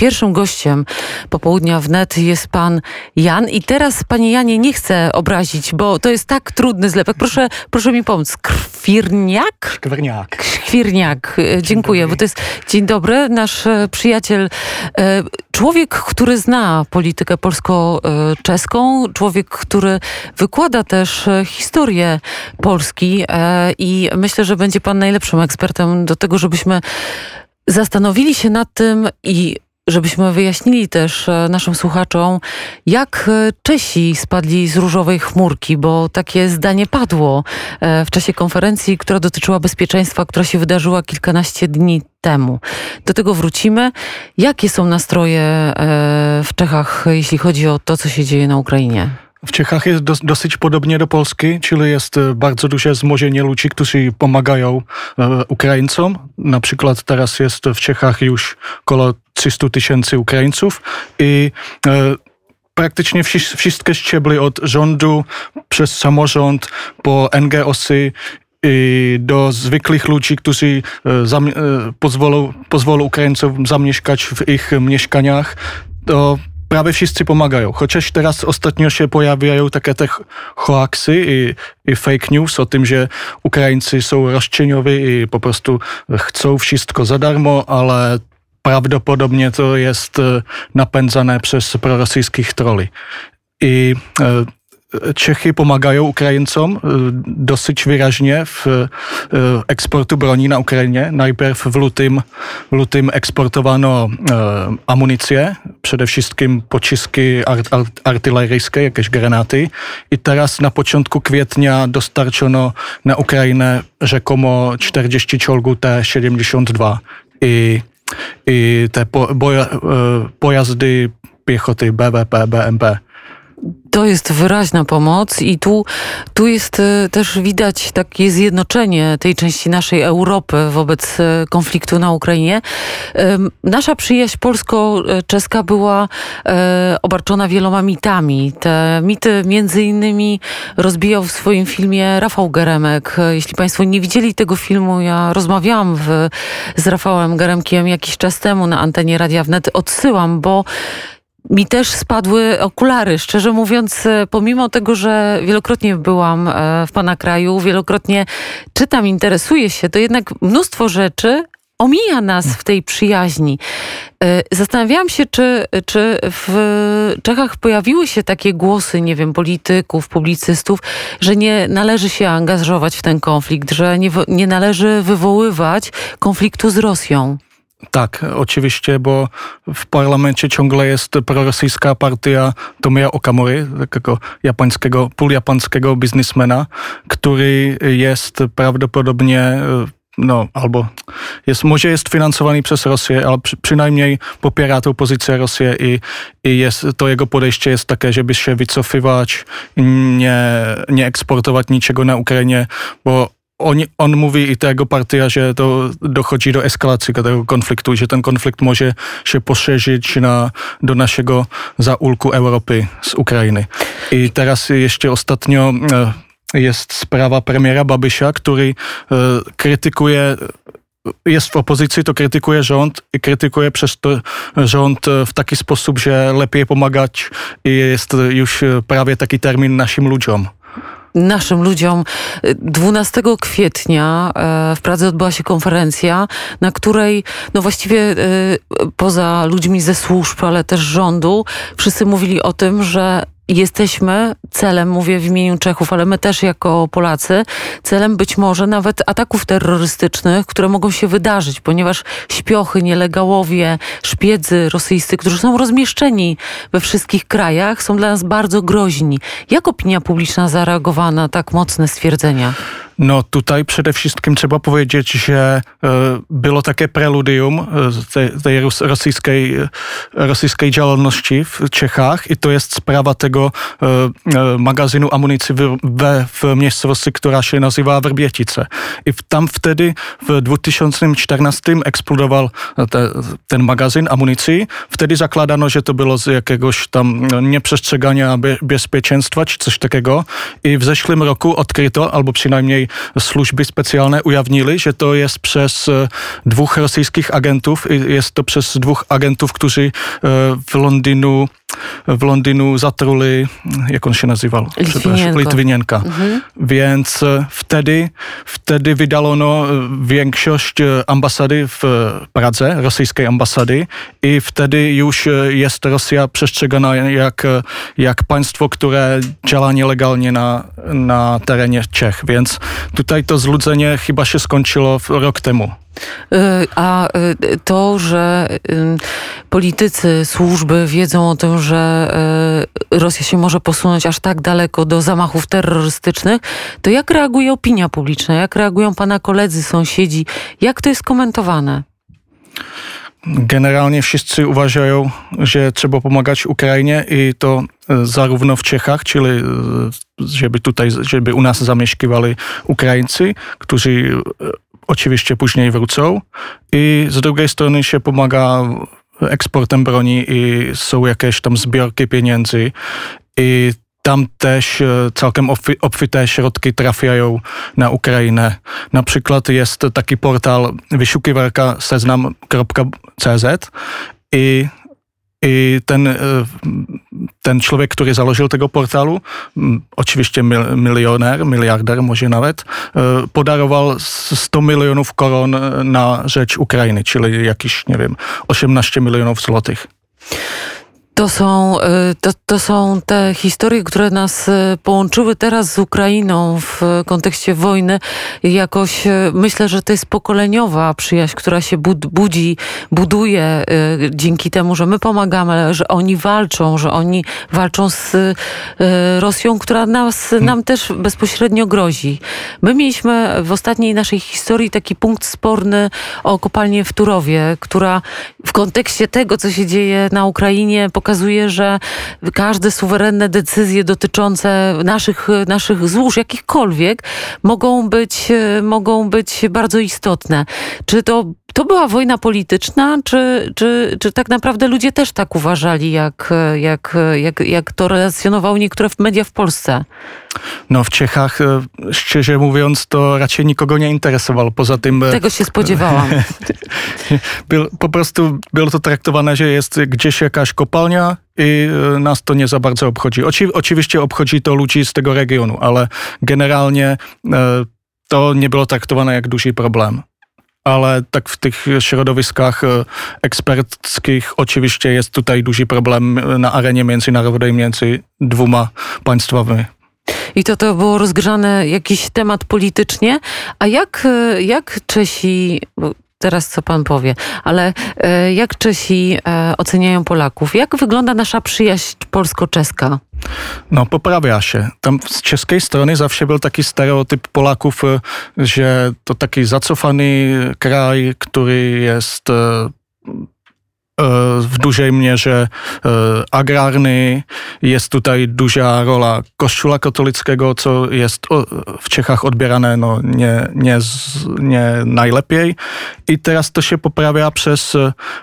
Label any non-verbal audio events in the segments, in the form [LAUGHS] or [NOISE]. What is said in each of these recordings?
pierwszym gościem popołudnia wnet jest pan Jan. I teraz, panie Janie, nie chcę obrazić, bo to jest tak trudny zlepek. Proszę, proszę mi pomóc. Krwirniak? Szkwierniak. Świrniak, e, dziękuję, bo to jest dzień dobry, nasz e, przyjaciel, e, człowiek, który zna politykę polsko-czeską, człowiek, który wykłada też historię Polski i myślę, że będzie pan najlepszym ekspertem do tego, żebyśmy zastanowili się nad tym i żebyśmy wyjaśnili też e, naszym słuchaczom, jak e, Czesi spadli z różowej chmurki, bo takie zdanie padło e, w czasie konferencji, która dotyczyła bezpieczeństwa, która się wydarzyła kilkanaście dni temu. Do tego wrócimy. Jakie są nastroje w Czechach, jeśli chodzi o to, co się dzieje na Ukrainie? W Czechach jest dos, dosyć podobnie do Polski, czyli jest bardzo duże zmożenie ludzi, którzy pomagają Ukraińcom. Na przykład teraz jest w Czechach już około 300 tysięcy Ukraińców i e, praktycznie wszystkie szczeble od rządu przez samorząd po NGOsy do zwykłych ludzi, którzy e, pozwolą, pozwolą Ukraińcom zamieszkać w ich mieszkaniach, to prawie wszyscy pomagają. Chociaż teraz ostatnio się pojawiają takie te hoaxy i, i fake news o tym, że Ukraińcy są roszczeniowi i po prostu chcą wszystko za darmo, ale prawdopodobnie to jest e, napędzane przez prorosyjskich troli. I e, Czechy pomagają Ukraińcom y, dosyć wyraźnie w y, eksportu broni na Ukrainie. Najpierw w lutym, w lutym eksportowano y, amunicję, przede wszystkim pociski art, art, artyleryjskie, jakieś granaty i teraz na początku kwietnia dostarczono na Ukrainę rzekomo 40 czołgów T-72 i, i po, boja, pojazdy piechoty BWP, BMP. To jest wyraźna pomoc i tu, tu jest e, też widać takie zjednoczenie tej części naszej Europy wobec e, konfliktu na Ukrainie. Nasza przyjaźń polsko-czeska była e, obarczona wieloma mitami. Te mity między innymi rozbijał w swoim filmie Rafał Geremek. Jeśli Państwo nie widzieli tego filmu, ja rozmawiałam w, z Rafałem Geremkiem jakiś czas temu na antenie Radia Wnet. Odsyłam, bo mi też spadły okulary. Szczerze mówiąc, e, pomimo tego, że wielokrotnie byłam e, w Pana kraju, wielokrotnie czytam, interesuję się, to jednak mnóstwo rzeczy omija nas w tej przyjaźni. E, zastanawiałam się, czy, czy w Czechach pojawiły się takie głosy, nie wiem, polityków, publicystów, że nie należy się angażować w ten konflikt, że nie, nie należy wywoływać konfliktu z Rosją. Tak, oczywiście, bo w parlamencie ciągle jest prorosyjska partia Tomia Okamury, takiego japońskiego, półjapońskiego biznesmena, który jest prawdopodobnie no, albo jest, może jest finansowany przez Rosję, ale przy, przynajmniej popiera tę pozycję Rosji i, i jest, to jego podejście jest takie, żeby się wycofywać, nie, nie eksportować niczego na Ukrainie, bo on, on mówi i tego partia, że to dochodzi do eskalacji tego konfliktu, że ten konflikt może się poszerzyć na, do naszego zaulku Europy z Ukrainy. I teraz jeszcze ostatnio e, jest sprawa premiera Babysia, który e, krytykuje jest w opozycji, to krytykuje rząd i krytykuje przez to rząd e, w taki sposób, że lepiej pomagać i jest już prawie taki termin naszym ludziom naszym ludziom. 12 kwietnia e, w Pradze odbyła się konferencja, na której no właściwie e, poza ludźmi ze służb, ale też rządu, wszyscy mówili o tym, że jesteśmy celem, mówię w imieniu Czechów, ale my też jako Polacy, celem być może nawet ataków terrorystycznych, które mogą się wydarzyć, ponieważ śpiochy, nielegałowie, szpiedzy rosyjscy, którzy są rozmieszczeni we wszystkich krajach, są dla nas bardzo groźni. Jak opinia publiczna zareagowała na tak mocne stwierdzenia? No tutaj wszystkim trzeba powiedzieć, że e, było takie preludium e, tej rosyjskiej, rosyjskiej działalności w Czechach i to jest sprawa tego e, magazynu amunicji w, w, w miejscowości, która się nazywa Werbietice. I tam wtedy w 2014 eksplodował te, ten magazyn amunicji. Wtedy zakładano, że to było z jakiegoś tam nieprzestrzegania bezpieczeństwa czy coś takiego i w zeszłym roku odkryto, albo przynajmniej służby specjalne ujawnili, że to jest przez e, dwóch rosyjskich agentów. Jest to przez dwóch agentów, którzy e, w Londynu w Londynu zatruli, jak on się nazywał? Litwinienko. Litwinienka. Mhm. Więc e, wtedy, wtedy wydalono większość ambasady w Pradze, rosyjskiej ambasady i wtedy już jest Rosja przestrzegana jak, jak państwo, które działa nielegalnie na, na terenie Czech. Więc tutaj to zludzenie chyba się skończyło rok temu. Y, a y, to, że y, politycy, służby wiedzą o tym, że Rosja się może posunąć aż tak daleko do zamachów terrorystycznych, to jak reaguje opinia publiczna? Jak reagują pana koledzy, sąsiedzi? Jak to jest komentowane? Generalnie wszyscy uważają, że trzeba pomagać Ukrainie i to zarówno w Czechach, czyli żeby tutaj, żeby u nas zamieszkiwali Ukraińcy, którzy oczywiście później wrócą i z drugiej strony się pomaga eksportem broni i są jakieś tam zbiorki pieniędzy i tam też e, całkiem obfite środki trafiają na Ukrainę. Na przykład jest taki portal wyszukiwarka seznam.cz i i ten, e, ten człowiek, który założył tego portalu, oczywiście milioner, miliarder może nawet, e, podarował 100 milionów koron na rzecz Ukrainy, czyli jakieś, nie wiem, 18 milionów złotych. To są, y, to, to są te historie, które nas y, połączyły teraz z Ukrainą w kontekście wojny. Jakoś y, myślę, że to jest pokoleniowa przyjaźń, która się budzi, buduje dzięki temu, że my pomagamy, że oni walczą, że oni walczą z Rosją, która nas, nam też bezpośrednio grozi. My mieliśmy w ostatniej naszej historii taki punkt sporny o kopalnię w Turowie, która w kontekście tego, co się dzieje na Ukrainie, pokazuje, pokazuje, że każde suwerenne decyzje dotyczące naszych, naszych złóż, jakichkolwiek, mogą być, mogą być bardzo istotne. Czy to to była wojna polityczna, czy, czy, czy tak naprawdę ludzie też tak uważali, jak, jak, jak, jak to relacjonowały niektóre media w Polsce? No w Czechach, e, szczerze mówiąc, to raczej nikogo nie interesowało. Poza tym... E, Tego się spodziewałam. [LAUGHS] po prostu było to traktowane, że jest gdzieś jakaś kopalnia i e, nas to nie za bardzo obchodzi. Oci oczywiście obchodzi to ludzi z tego regionu, ale generalnie to nie było traktowane jak duży problem ale tak w tych środowiskach e, eksperckich oczywiście jest tutaj duży problem na arenie międzynarodowej między dwoma państwami. I to to było rozgrzane jakiś temat politycznie. A jak, e, jak Czesi, teraz co pan powie, ale e, jak Czesi oceniają Polaków? Jak wygląda nasza przyjaźń polsko-czeska? No, poprawia się. Tam z czeskiej strony zawsze był taki stereotyp Polaków, e, że to taki zacofany kraj, który jest e, e, w dużej mierze agrarny. Jest tutaj duża rola Kościoła katolickiego, co jest w Czechach odbierane no, nie, nie, nie najlepiej. I teraz to się poprawia przez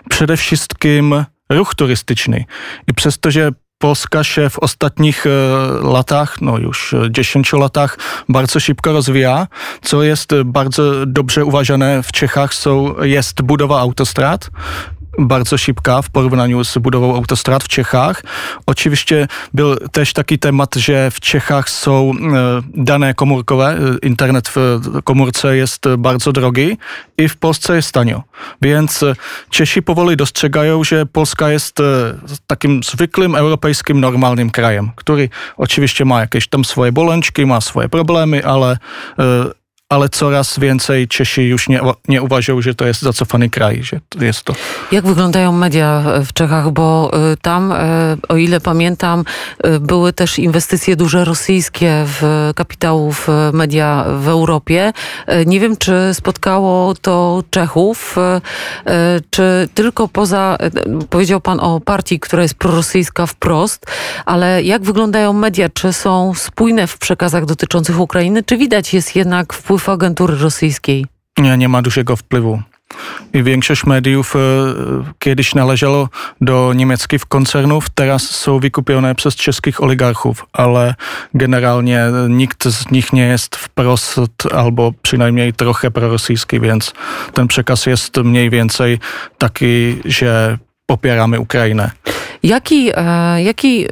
przede wszystkim ruch turystyczny. I przez to, że Polska się w ostatnich e, latach, no już 10 e, latach, bardzo szybko rozwija, co jest bardzo dobrze uważane w Czechach, są, jest budowa autostrad, bardzo szybka w porównaniu z budową autostrad w Czechach. Oczywiście był też taki temat, że w Czechach są e, dane komórkowe, e, internet w komórce jest bardzo drogi i w Polsce jest tanio. Więc e, Czesi powoli dostrzegają, że Polska jest takim zwykłym europejskim normalnym krajem, który oczywiście ma jakieś tam swoje bolączki, ma swoje problemy, ale ale coraz więcej Czesi już nie, nie uważają, że to jest zacofany kraj, że jest to. Jak wyglądają media w Czechach? Bo y, tam, y, o ile pamiętam, y, były też inwestycje duże rosyjskie w kapitałów media w Europie. Nie wiem, czy spotkało to Czechów, czy tylko poza, powiedział pan o partii, która jest prorosyjska wprost, ale jak wyglądają media? Czy są spójne w przekazach dotyczących Ukrainy? Czy widać jest jednak wpływ wpływ agentury rosyjskiej? Nie, nie ma dużego wpływu. i większość mediów kiedyś należało do německých koncernów, teraz są wykupione przez českých oligarchów, ale generalnie nikt z nich nie jest wprost albo przynajmniej trochę prorosyjski, więc ten przekaz jest mniej więcej taki, że popieramy Ukrainę. Jaki, e, jaki,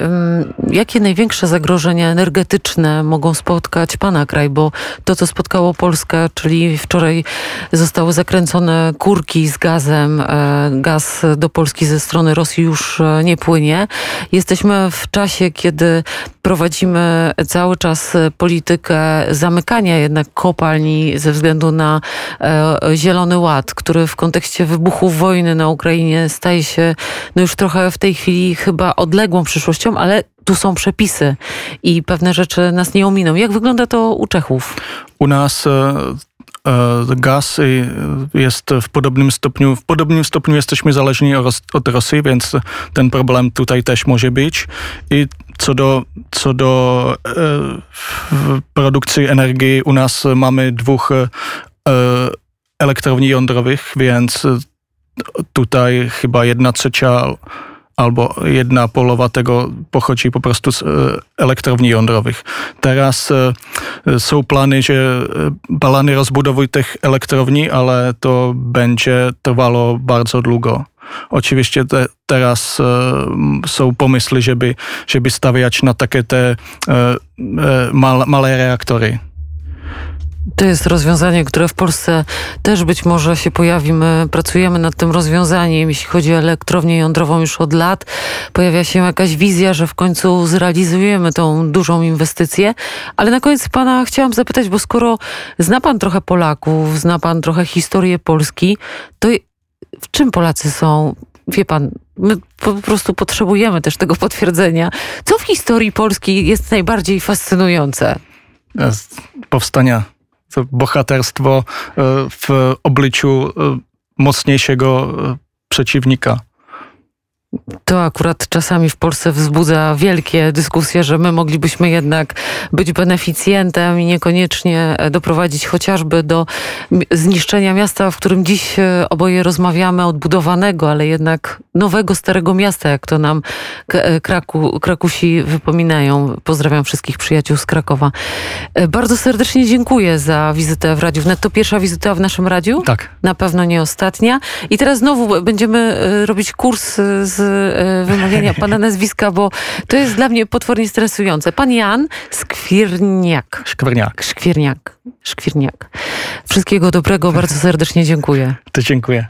jakie największe zagrożenia energetyczne mogą spotkać Pana kraj? Bo to, co spotkało Polskę, czyli wczoraj zostały zakręcone kurki z gazem, e, gaz do Polski ze strony Rosji już e, nie płynie. Jesteśmy w czasie, kiedy prowadzimy cały czas politykę zamykania jednak kopalni ze względu na Zielony Ład, który w kontekście wybuchu wojny na Ukrainie staje się no już trochę w tej chwili chyba odległą przyszłością, ale tu są przepisy i pewne rzeczy nas nie ominą. Jak wygląda to u Czechów? U nas e, e, gaz jest w podobnym stopniu, w podobnym stopniu jesteśmy zależni od Rosji, więc ten problem tutaj też może być. I co do, co do e, produkcji energii, u nas mamy dwóch elektrowni jądrowych, więc tutaj chyba jedna trzecia albo jedna polowa tego pochodzi po prostu z e, elektrowni jądrowych. Teraz e, są plany, że balany e, rozbudowy tych elektrowni, ale to będzie trwało bardzo długo. Oczywiście te, teraz są pomysły, żeby, żeby stawiać na takie te małe reaktory. To jest rozwiązanie, które w Polsce też być może się pojawi. My pracujemy nad tym rozwiązaniem, jeśli chodzi o elektrownię jądrową już od lat. Pojawia się jakaś wizja, że w końcu zrealizujemy tą dużą inwestycję. Ale na koniec pana chciałam zapytać, bo skoro zna pan trochę Polaków, zna pan trochę historię Polski, to w czym Polacy są wie pan, my po prostu potrzebujemy też tego potwierdzenia. Co w historii Polski jest najbardziej fascynujące? Powstania to bohaterstwo e, w obliczu e, mocniejszego e, przeciwnika. To akurat czasami w Polsce wzbudza wielkie dyskusje, że my moglibyśmy jednak być beneficjentem i niekoniecznie doprowadzić chociażby do zniszczenia miasta, w którym dziś e, oboje rozmawiamy, odbudowanego, ale jednak nowego, starego miasta, jak to nam e, Kraku, Krakusi wypominają. Pozdrawiam wszystkich przyjaciół z Krakowa. E, bardzo serdecznie dziękuję za wizytę w Radiu Wnet. To pierwsza wizyta w naszym radiu? Tak. Na pewno nie ostatnia. I teraz znowu będziemy robić kurs z wymawiania [LAUGHS] pana nazwiska, bo to jest dla mnie potwornie stresujące. Pan Jan Skwierniak. Szkwierniak. Szkwierniak. Szkwierniak. Wszystkiego dobrego, bardzo serdecznie dziękuję. To dziękuję.